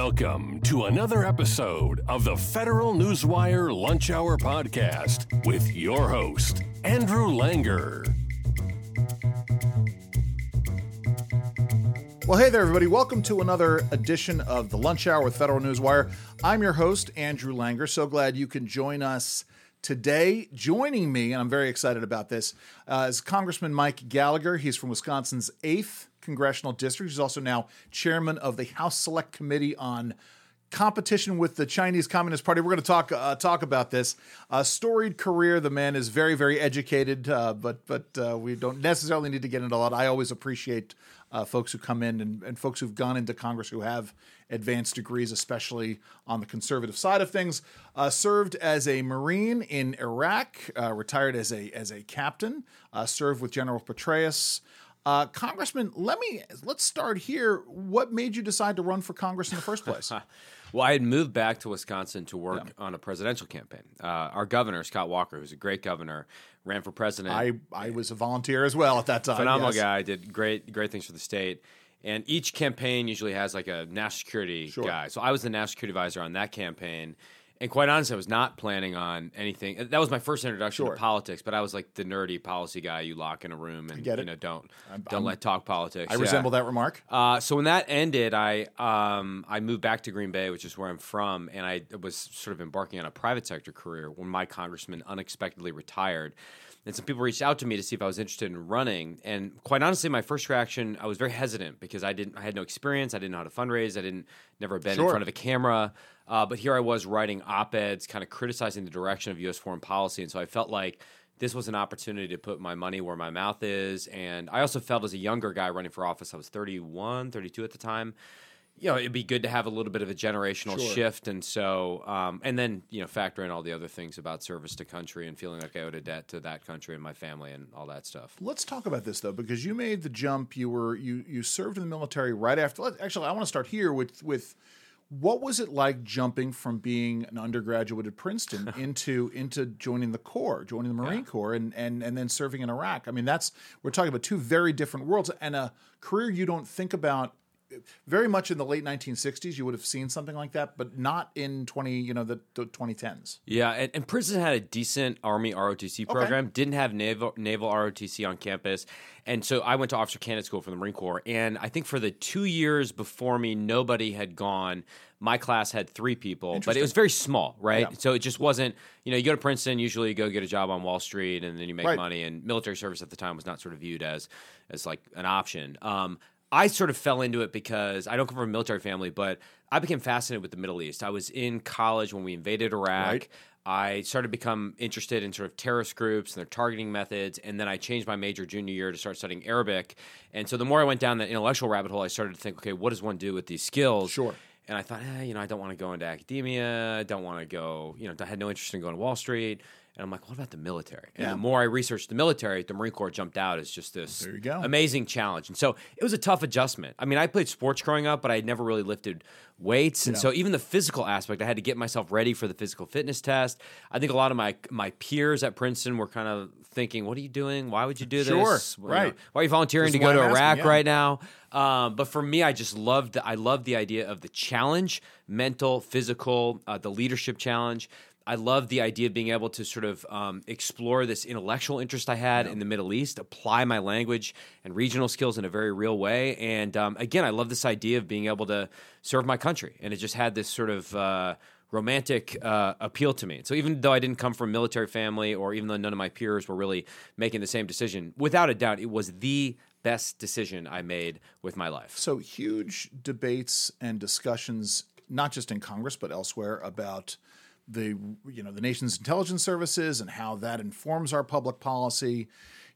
Welcome to another episode of the Federal Newswire Lunch Hour Podcast with your host, Andrew Langer. Well, hey there, everybody. Welcome to another edition of the Lunch Hour with Federal Newswire. I'm your host, Andrew Langer. So glad you can join us today. Joining me, and I'm very excited about this, uh, is Congressman Mike Gallagher. He's from Wisconsin's 8th Congressional District. He's also now chairman of the House Select Committee on competition with the Chinese Communist Party. We're going to talk uh, talk about this. A storied career. The man is very very educated, uh, but but uh, we don't necessarily need to get into a lot. I always appreciate uh, folks who come in and, and folks who've gone into Congress who have advanced degrees, especially on the conservative side of things. Uh, served as a Marine in Iraq. Retired as a as a captain. served with General Petraeus. Uh, Congressman, let me let's start here. What made you decide to run for Congress in the first place? well, I had moved back to Wisconsin to work yeah. on a presidential campaign. Uh, our governor, Scott Walker, who's a great governor, ran for president. I, I was a volunteer as well at that time. Phenomenal yes. guy, did great great things for the state. And each campaign usually has like a national security sure. guy. So I was the national security advisor on that campaign. And quite honestly, I was not planning on anything. That was my first introduction sure. to politics, but I was like the nerdy policy guy you lock in a room and you know don't I'm, don't I'm, let talk politics. I yeah. resemble that remark. Uh, so when that ended, I um, I moved back to Green Bay, which is where I'm from, and I was sort of embarking on a private sector career when my congressman unexpectedly retired. And some people reached out to me to see if I was interested in running. And quite honestly, my first reaction, I was very hesitant because I didn't, I had no experience. I didn't know how to fundraise. I didn't, never been sure. in front of a camera. Uh, but here I was writing op eds, kind of criticizing the direction of U.S. foreign policy. And so I felt like this was an opportunity to put my money where my mouth is. And I also felt as a younger guy running for office, I was 31, 32 at the time you know, it'd be good to have a little bit of a generational sure. shift, and so, um, and then you know, factor in all the other things about service to country and feeling like I owed a debt to that country and my family and all that stuff. Let's talk about this though, because you made the jump. You were you you served in the military right after. Actually, I want to start here with with what was it like jumping from being an undergraduate at Princeton into into joining the Corps, joining the Marine yeah. Corps, and and and then serving in Iraq? I mean, that's we're talking about two very different worlds and a career you don't think about very much in the late 1960s you would have seen something like that but not in 20 you know the, the 2010s yeah and, and, princeton had a decent army rotc program okay. didn't have naval naval rotc on campus and so i went to officer candidate school for the marine corps and i think for the two years before me nobody had gone my class had three people but it was very small right yeah. so it just wasn't you know you go to princeton usually you go get a job on wall street and then you make right. money and military service at the time was not sort of viewed as as like an option um, I sort of fell into it because I don't come from a military family, but I became fascinated with the Middle East. I was in college when we invaded Iraq. Right. I started to become interested in sort of terrorist groups and their targeting methods, and then I changed my major junior year to start studying Arabic. And so the more I went down that intellectual rabbit hole, I started to think, okay, what does one do with these skills? Sure. And I thought, eh, you know, I don't want to go into academia. I don't want to go, you know, I had no interest in going to Wall Street. And I'm like, what about the military? And yeah. the more I researched the military, the Marine Corps jumped out as just this amazing challenge. And so it was a tough adjustment. I mean, I played sports growing up, but I had never really lifted weights. And so even the physical aspect, I had to get myself ready for the physical fitness test. I think a lot of my my peers at Princeton were kind of thinking, what are you doing? Why would you do sure. this? Right. You know, why are you volunteering Just to go to asking, Iraq yeah. right now? Um, but for me, I just loved the, I loved the idea of the challenge, mental, physical, uh, the leadership challenge. I love the idea of being able to sort of um, explore this intellectual interest I had yeah. in the Middle East, apply my language and regional skills in a very real way. And um, again, I love this idea of being able to serve my country. And it just had this sort of uh, romantic uh, appeal to me. So even though I didn't come from a military family, or even though none of my peers were really making the same decision, without a doubt, it was the best decision I made with my life. So huge debates and discussions, not just in Congress but elsewhere, about the you know the nation's intelligence services and how that informs our public policy.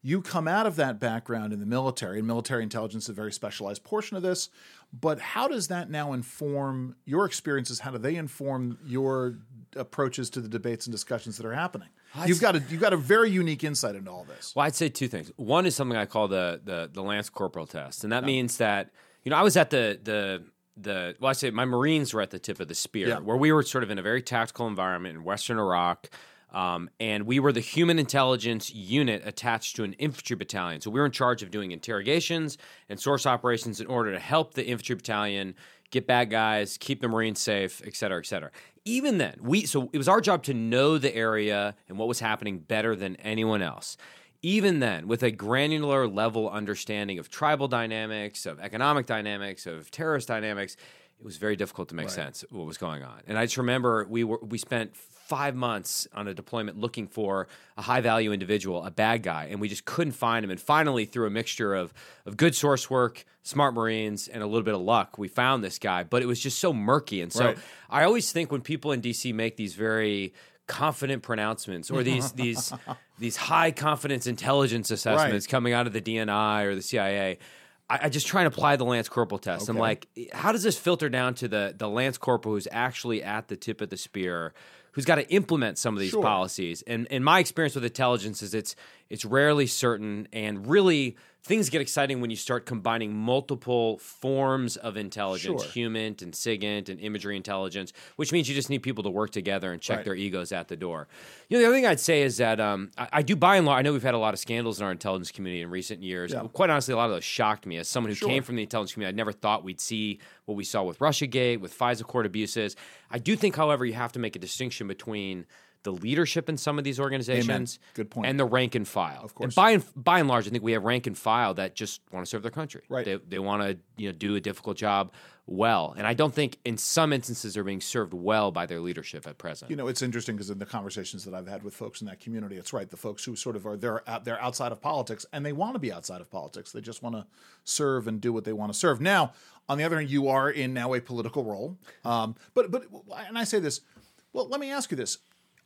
You come out of that background in the military, and military intelligence is a very specialized portion of this. But how does that now inform your experiences? How do they inform your approaches to the debates and discussions that are happening? You've got a you've got a very unique insight into all this. Well, I'd say two things. One is something I call the the, the Lance Corporal test, and that means that you know I was at the the the well, I say my Marines were at the tip of the spear, Yeah. where we were sort of in a very tactical environment in Western Iraq. Um, and we were the human intelligence unit attached to an infantry battalion. So we were in charge of doing interrogations and source operations in order to help the infantry battalion get bad guys, keep the Marines safe, et cetera, et cetera. Even then, we so it was our job to know the area and what was happening better than anyone else. Even then, with a granular level understanding of tribal dynamics, of economic dynamics, of terrorist dynamics, it was very difficult to make right. sense of what was going on. And I just remember we were we spent five months on a deployment looking for a high value individual, a bad guy, and we just couldn't find him. And finally, through a mixture of of good source work, smart Marines, and a little bit of luck, we found this guy. But it was just so murky. And so right. I always think when people in DC make these very confident pronouncements or these these these high confidence intelligence assessments right. coming out of the DNI or the CIA. I, I, just try and apply the Lance Corporal test. Okay. I'm like, how does this filter down to the the Lance Corporal who's actually at the tip of the spear, who's got to implement some of these sure. policies? And in my experience with intelligence is it's it's rarely certain and really things get exciting when you start combining multiple forms of intelligence sure. human and SIGINT and imagery intelligence, which means you just need people to work together and check right. their egos at the door. You know, the other thing I'd say is that um, I, I, do by and large, I know we've had a lot of scandals in our intelligence community in recent years. Yeah. Quite honestly, a lot of those shocked me. As someone who sure. came from the intelligence community, I never thought we'd see what we saw with Russiagate, with FISA court abuses. I do think, however, you have to make a distinction between the leadership in some of these organizations. Amen. Good point. And the rank and file. Of course. And by and by and large, I think we have rank and file that just want to serve their country. Right. They, they want to you know do a difficult job well, and I don't think in some instances they're being served well by their leadership at present. You know, it's interesting because in the conversations that I've had with folks in that community, it's right. The folks who sort of are they're out, they're outside of politics and they want to be outside of politics. They just want to serve and do what they want to serve. Now, on the other hand, you are in now a political role. Um, but but and I say this. Well, let me ask you this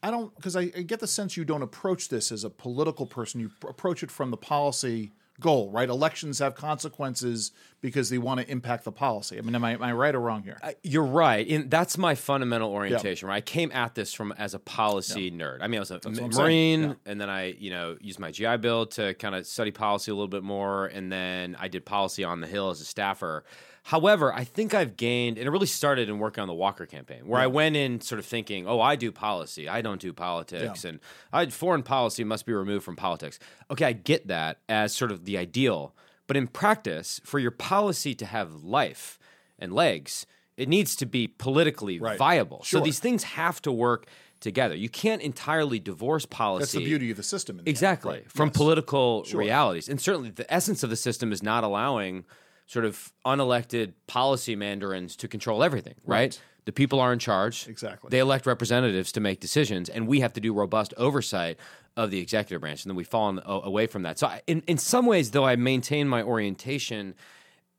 I don't because I, I, get the sense you don't approach this as a political person. You approach it from the policy goal, right? Elections have consequences because they want to impact the policy. I mean, am I, am I right or wrong here? Uh, you're right. And that's my fundamental orientation. Right, I came at this from as a policy nerd. I mean, I was a marine, yeah. and then I, you know, used my GI Bill to kind of study policy a little bit more, and then I did policy on the Hill as a staffer. However, I think I've gained, and it really started in working on the Walker campaign, where yeah. I went in sort of thinking, "Oh, I do policy, I don't do politics, yeah. and I, foreign policy must be removed from politics." Okay, I get that as sort of the ideal, but in practice, for your policy to have life and legs, it needs to be politically right. viable. Sure. So these things have to work together. You can't entirely divorce policy. That's the beauty of the system. exactly. Right. From yes. political sure. realities. And certainly the essence of the system is not allowing sort of unelected policy mandarins to control everything, right? right? The people are in charge. Exactly. They elect representatives to make decisions, and we have to do robust oversight of the executive branch, and then we've fallen away from that. So, I, in in some ways, though, I maintain my orientation,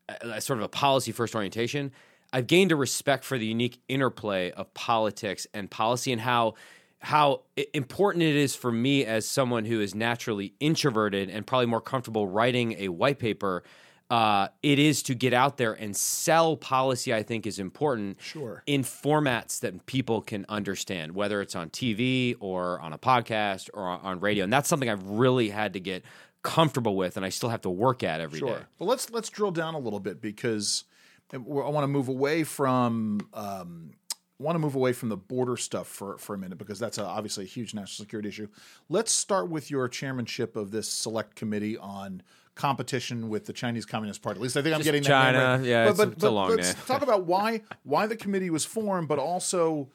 uh, sort of a policy first orientation. I've gained a respect for the unique interplay of politics and policy, and how how important it is for me as someone who is naturally introverted and probably more comfortable writing a white paper uh, it is to get out there and sell policy, I think is important. Sure. In formats that people can understand, whether it's on TV or on a podcast or on radio. And that's something I've really had to get comfortable with and I still have to work at every sure. day. Well, let's let's drill down a little bit because I want to move away from um, want to move away from the border stuff for, for a minute because that's a, obviously a huge national security issue. Let's start with your chairmanship of this select committee on competition with the Chinese Communist Party. At least I think I'm getting that China. Name right. Yeah, but, it's, but, it's a long let's talk about why why the committee was formed, but also,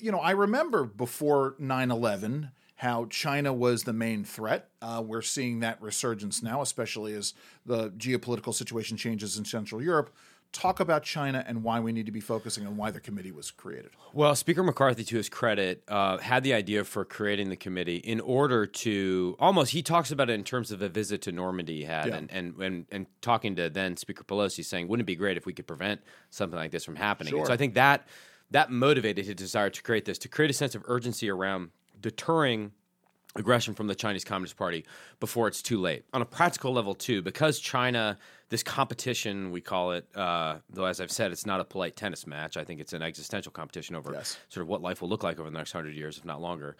you know, I remember before 9/11 how China was the main threat. Uh, we're seeing that resurgence now, especially as the geopolitical situation changes in Central Europe talk about China and why we need to be focusing on why the committee was created. Well, Speaker McCarthy, to his credit, uh, had the idea for creating the committee in order to almost, he talks about it in terms of a visit to Normandy he had yeah. and, and, and, and, talking to then Speaker Pelosi saying, wouldn't it be great if we could prevent something like this from happening? Sure. so I think that that motivated his desire to create this, to create a sense of urgency around deterring aggression from the Chinese Communist Party before it's too late. On a practical level, too, because China, this competition, we call it, uh, though as I've said, it's not a polite tennis match. I think it's an existential competition over yes. sort of what life will look like over the next hundred years, if not longer.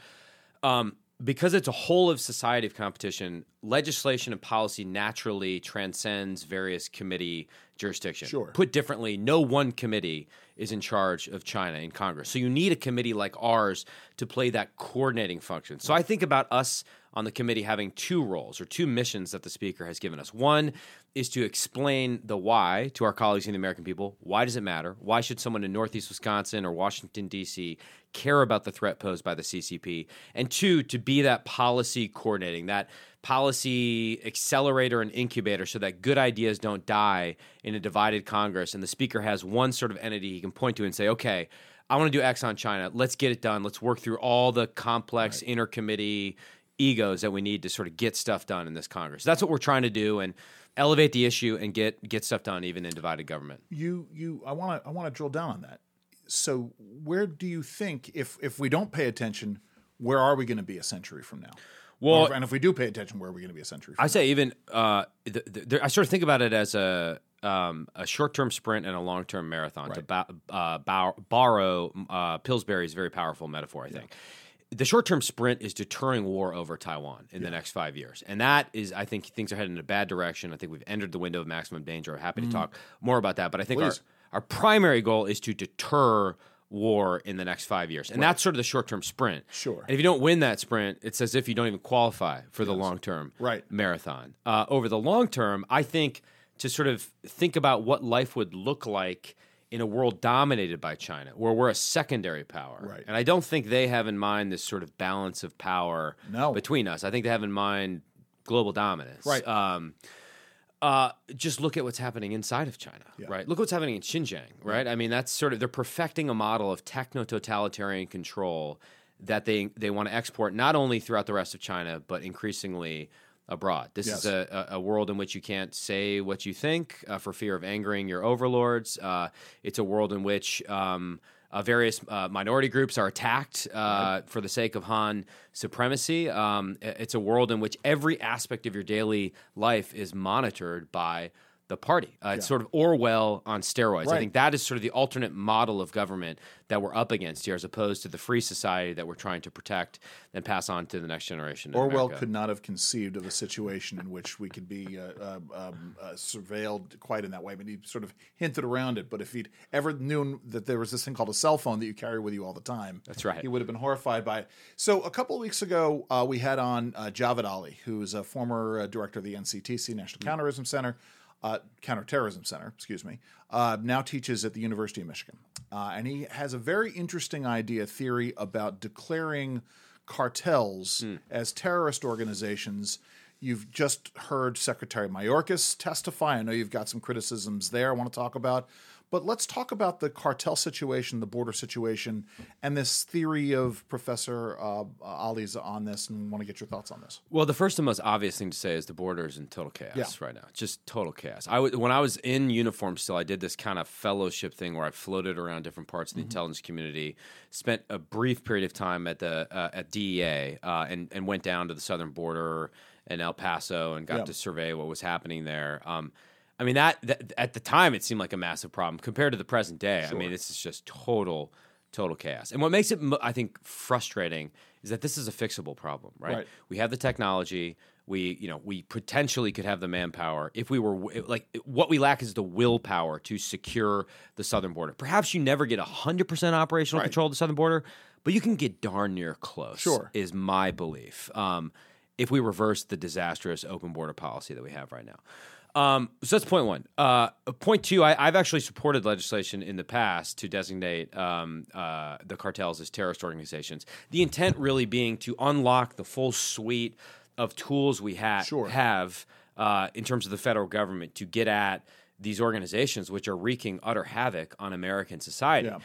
Um, because it's a whole of society of competition, legislation and policy naturally transcends various committee jurisdiction. Sure. Put differently, no one committee is in charge of China in Congress. So you need a committee like ours to play that coordinating function. So I think about us on the committee having two roles or two missions that the speaker has given us. One is to explain the why to our colleagues in the American people. Why does it matter? Why should someone in Northeast Wisconsin or Washington, D.C. care about the threat posed by the CCP? And two, to be that policy coordinating, that policy accelerator and incubator so that good ideas don't die in a divided Congress. And the speaker has one sort of entity he can point to and say, okay, I want to do X on China. Let's get it done. Let's work through all the complex right. intercommittee egos that we need to sort of get stuff done in this Congress. That's what we're trying to do and elevate the issue and get get stuff done even in divided government. You you I want to I want to drill down on that. So where do you think if if we don't pay attention, where are we going to be a century from now? Well, if, and if we do pay attention, where are we going to be a century? I now? say even uh, the, the, I sort of think about it as a um, a short term sprint and a long term marathon. Right. To ba- uh, borrow uh, Pillsbury's very powerful metaphor, I think. The short term sprint is deterring war over Taiwan in yeah. the next five years. And that is, I think things are heading in a bad direction. I think we've entered the window of maximum danger. I'm happy to mm. talk more about that. But I think our, our primary goal is to deter war in the next five years. And right. that's sort of the short term sprint. Sure. And if you don't win that sprint, it's as if you don't even qualify for the long term right. marathon. Uh, over the long term, I think to sort of think about what life would look like in a world dominated by China, where we're a secondary power. Right. And I don't think they have in mind this sort of balance of power no. between us. I think they have in mind global dominance. Right. Um, uh, just look at what's happening inside of China, yeah. right? Look what's happening in Xinjiang, right? I mean, that's sort of they're perfecting a model of techno totalitarian control that they they want to export not only throughout the rest of China, but increasingly abroad. This yes. is a, a, world in which you can't say what you think uh, for fear of angering your overlords. Uh, it's a world in which um, uh, various uh, minority groups are attacked uh, for the sake of Han supremacy. Um, it's a world in which every aspect of your daily life is monitored by the party. Uh, it's sort of Orwell on steroids. Right. I think that is sort of the alternate model of government that we're up against here, as opposed to the free society that we're trying to protect and pass on to the next generation. Orwell America. could not have conceived of a situation in which we could be uh, uh, um, uh, surveilled quite in that way. I mean, he sort of hinted around it, but if he'd ever known that there was this thing called a cell phone that you carry with you all the time, that's right, he would have been horrified by it. So a couple of weeks ago, uh, we had on uh, Javed Ali, who is a former uh, director of the NCTC National mm-hmm. Counterterrorism Center uh, Counterterrorism Center, excuse me, uh, now teaches at the University of Michigan. Uh, and he has a very interesting idea, theory about declaring cartels mm. as terrorist organizations. You've just heard Secretary Mayorkas testify. I know you've got some criticisms there I want to talk about. But let's talk about the cartel situation, the border situation, and this theory of Professor uh, Ali's on this, and want to get your thoughts on this. Well, the first and most obvious thing to say is the border is in total chaos yeah. right now, just total chaos. I w- when I was in uniform still, I did this kind of fellowship thing where I floated around different parts of the mm-hmm. intelligence community, spent a brief period of time at the uh, at DEA, uh, and and went down to the southern border in El Paso and got yeah. to survey what was happening there. Um, I mean that, that, at the time it seemed like a massive problem compared to the present day. Sure. I mean this is just total total chaos. And what makes it I think frustrating is that this is a fixable problem, right? right? We have the technology, we you know, we potentially could have the manpower if we were like what we lack is the willpower to secure the southern border. Perhaps you never get 100% operational right. control of the southern border, but you can get darn near close. Sure. Is my belief. Um, if we reverse the disastrous open border policy that we have right now. Um, so that's point one. Uh, point two, I, have actually supported legislation in the past to designate um, uh, the cartels as terrorist organizations. The intent really being to unlock the full suite of tools we ha- sure. have uh, in terms of the federal government to get at these organizations which are wreaking utter havoc on American society. Yeah.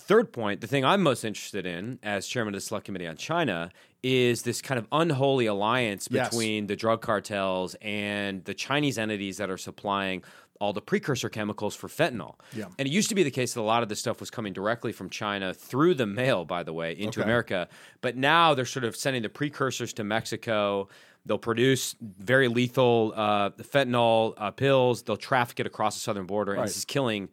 Third point, the thing I'm most interested in as chairman of the Select Committee on China is this kind of unholy alliance between yes. the drug cartels and the Chinese entities that are supplying all the precursor chemicals for fentanyl. Yeah. And it used to be the case that a lot of this stuff was coming directly from China through the mail, by the way, into okay. America. But now they're sort of sending the precursors to Mexico. They'll produce very lethal uh, fentanyl uh, pills. They'll traffic it across the southern border, and this is killing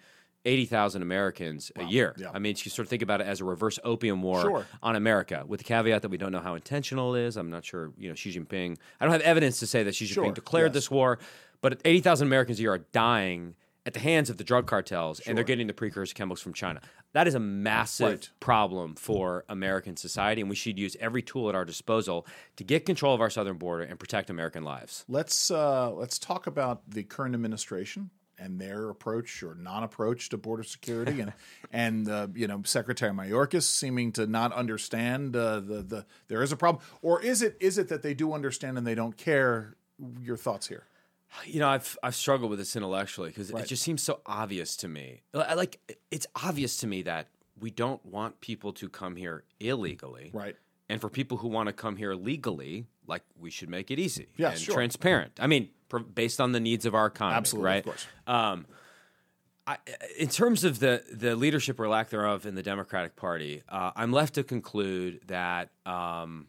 80,000 Americans a year. yeah. I mean, you sort of think about it as a reverse opium war Sure. on America, with the caveat that we don't know how intentional it is. I'm not sure, you know, Xi Jinping. I don't have evidence to say that Xi Jinping Sure, declared yes. this war, but 80,000 Americans a year are dying at the hands of the drug cartels, and they're getting the precursor chemicals from China. That is a massive Right. problem for American society, and we should use every tool at our disposal to get control of our southern border and protect American lives. Let's uh, let's talk about the current administration and their approach or non-approach to border security, and and uh, you know Secretary Mayorkas seeming to not understand uh, the the there is a problem, or is it is it that they do understand and they don't care? Your thoughts here? You know, I've I've struggled with this intellectually because Right. it just seems so obvious to me. Like it's obvious to me that we don't want people to come here illegally, Right. And for people who want to come here legally, like we should make it easy Yeah, and sure. transparent. I mean, pr- based on the needs of our economy, Absolutely, right? of course. Um, I, in terms of the the leadership or lack thereof in the Democratic Party, uh, I'm left to conclude that um,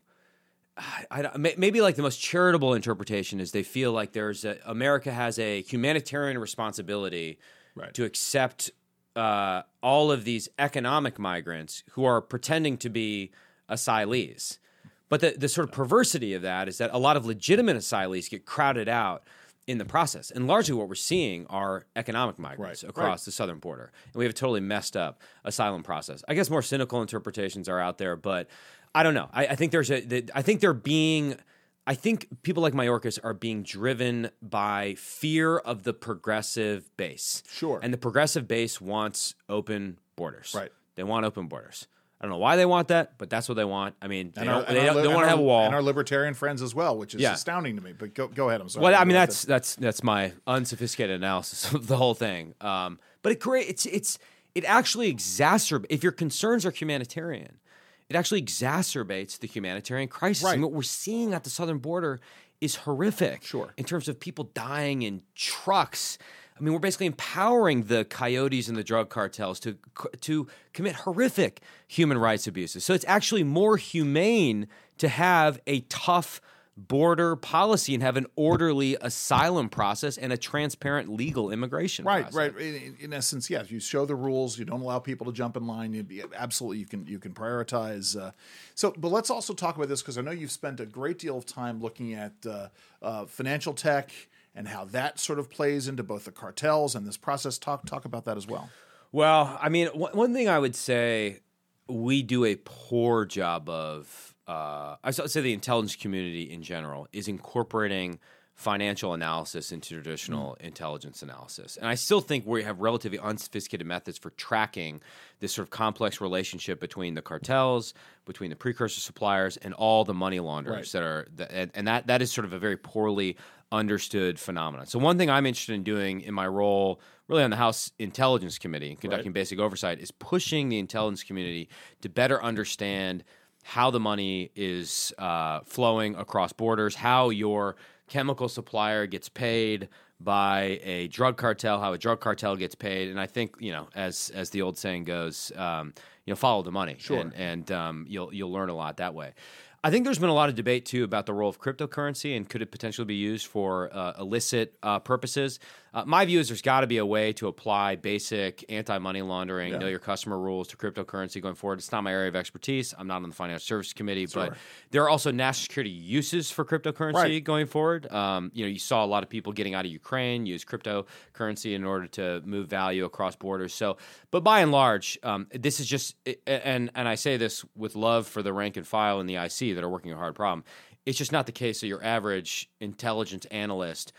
I, I- may- maybe like the most charitable interpretation is they feel like there's a, America has a humanitarian responsibility Right. to accept uh, all of these economic migrants who are pretending to be asylees. But the, the sort of perversity of that is that a lot of legitimate asylees get crowded out in the process. And largely what we're seeing are economic migrants Right, across right. the southern border. And we have a totally messed up asylum process. I guess more cynical interpretations are out there, but I don't know. I, I think there's a, the, I think they're being, I think people like Mayorkas are being driven by fear of the progressive base. Sure. And the progressive base wants open borders. Right. They want open borders. I don't know why they want that, but that's what they want. I mean, they And our- don't, and they don't, li- they want to have a wall. and our libertarian friends as well, which is Yeah. astounding to me. But go go ahead. I'm sorry. Well, I mean that's that's that's my unsophisticated analysis of the whole thing. Um, but it creates it's it's it actually exacerbates if your concerns are humanitarian, it actually exacerbates the humanitarian crisis. Right. And what we're seeing at the southern border is horrific. Sure. in terms of people dying in trucks. I mean, we're basically empowering the coyotes and the drug cartels to to commit horrific human rights abuses. So it's actually more humane to have a tough border policy and have an orderly asylum process and a transparent legal immigration Right, process. right. In, in essence, yes. You show the rules. You don't allow people to jump in line. You be, absolutely, you can you can prioritize. Uh, so, but let's also talk about this because I know you've spent a great deal of time looking at uh, uh, financial tech and how that sort of plays into both the cartels and this process. Talk talk about that as well. Well, I mean, one, one thing I would say we do a poor job of, uh, I would say the intelligence community in general is incorporating financial analysis into traditional intelligence analysis. And I still think we have relatively unsophisticated methods for tracking this sort of complex relationship between the cartels, between the precursor suppliers, and all the money launderers Right. that are, that, and- and that that is sort of a very poorly understood phenomenon. So one thing I'm interested in doing in my role, really on the House Intelligence Committee, and conducting Right. basic oversight, is pushing the intelligence community to better understand how the money is uh, flowing across borders, how your chemical supplier gets paid by a drug cartel, how a drug cartel gets paid, and I think you know, as as the old saying goes, um, you know, follow the money, Sure. and, and um, you'll you'll learn a lot that way. I think there's been a lot of debate too about the role of cryptocurrency and could it potentially be used for uh, illicit uh, purposes. Uh, my view is there's got to be a way to apply basic anti-money laundering, Yeah. know your customer rules to cryptocurrency going forward. It's not my area of expertise. I'm not on the financial services committee, but there are also national security uses for cryptocurrency Right. going forward. Um, you know, you saw a lot of people getting out of Ukraine use cryptocurrency in order to move value across borders. So, but by and large, um, this is just, and and I say this with love for the rank and file in the IC that are working a hard problem. It's just not the case that your average intelligence analyst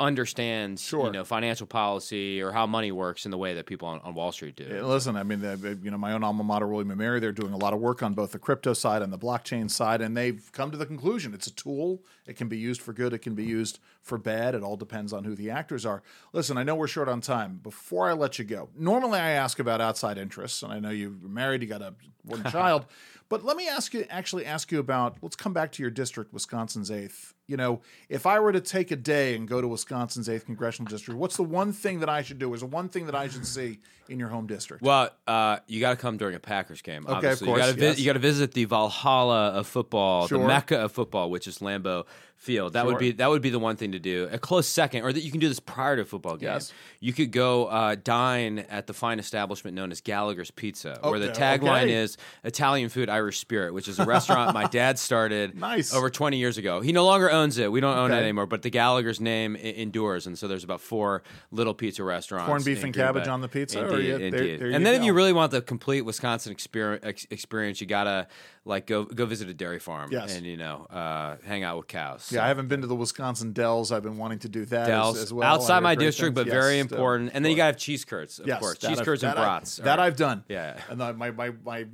understands, Sure. you know, financial policy or how money works in the way that people on, on Wall Street do. Yeah, Listen, I mean, the, you know, my own alma mater, William and Mary, they're doing a lot of work on both the crypto side and the blockchain side, and they've come to the conclusion it's a tool. It can be used for good. It can be used for bad. It all depends on who the actors are. Listen, I know we're short on time. Before I let you go, normally I ask about outside interests, and I know you're married, you got a one child, but let me ask you, actually ask you about. Let's come back to your district, Wisconsin's eighth. You know, if I were to take a day and go to Wisconsin's eighth congressional district, what's the one thing that I should do? Is the one thing that I should see in your home district? Well, uh, you got to come during a Packers game. of obviously. course, You got to yes. visit the Valhalla of football, Sure. the Mecca of football, which is Lambeau field. That would be that would be the one thing to do. A close second, or that you can do this prior to football game. Yes. You could go uh, dine at the fine establishment known as Gallagher's Pizza, where the tagline okay. is Italian food, Irish spirit, which is a restaurant my dad started Nice. over 20 years ago. He no longer owns it. We don't own it anymore, but the Gallagher's name endures, and so there's about four little pizza restaurants. Corned beef and cabbage Bay. on the pizza, or Indeed, you- indeed. there you and then if you really want the complete Wisconsin experience, ex- experience you gotta like go go visit a dairy farm Yes. and you know uh, hang out with cows. Yeah, I haven't been to the Wisconsin Dells. I've been wanting to do that as- Dells, as, well. Outside my district, things. but very Yes, uh, important. And then you gotta have cheese curds, of Yes, course. Cheese I've- curds and that I- brats. that are- I've done. Yeah. and my my my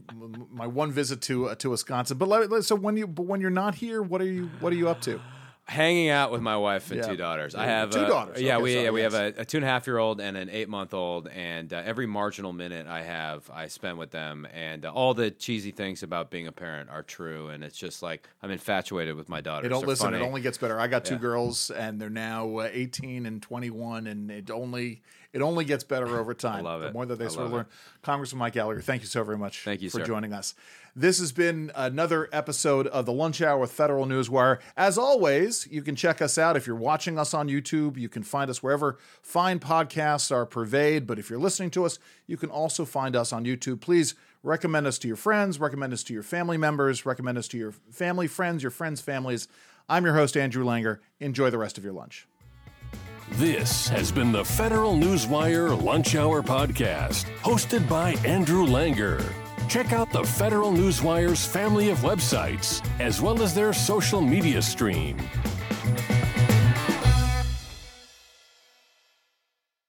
my one visit to uh, to Wisconsin. But let, let- so when you but when you're not here, what are you what are you up to? Hanging out with my wife and Yeah. two daughters. I have two a- daughters. Yeah, Okay, we sorry, yeah, we yes. have a, a two and a half year old and an eight month old, and uh, every marginal minute I have, I spend with them, and uh, all the cheesy things about being a parent are true, and it's just like I'm infatuated with my daughters. It don't They're listen. funny. It only gets better. I got two Yeah. girls, and they're now uh, 18 and 21, and it only it only gets better over time. I love it. The more that they I sort of learn. Congressman Mike Gallagher, thank you so very much. Thank you, for sir. joining us. This has been another episode of the Lunch Hour with Federal Newswire. As always, you can check us out if you're watching us on YouTube. You can find us wherever fine podcasts are purveyed. But if you're listening to us, you can also find us on YouTube. Please recommend us to your friends, recommend us to your family members, recommend us to your family friends, your friends' families. I'm your host, Andrew Langer. Enjoy the rest of your lunch. This has been the Federal Newswire Lunch Hour Podcast, hosted by Andrew Langer. Check out the Federal Newswire's family of websites, as well as their social media stream.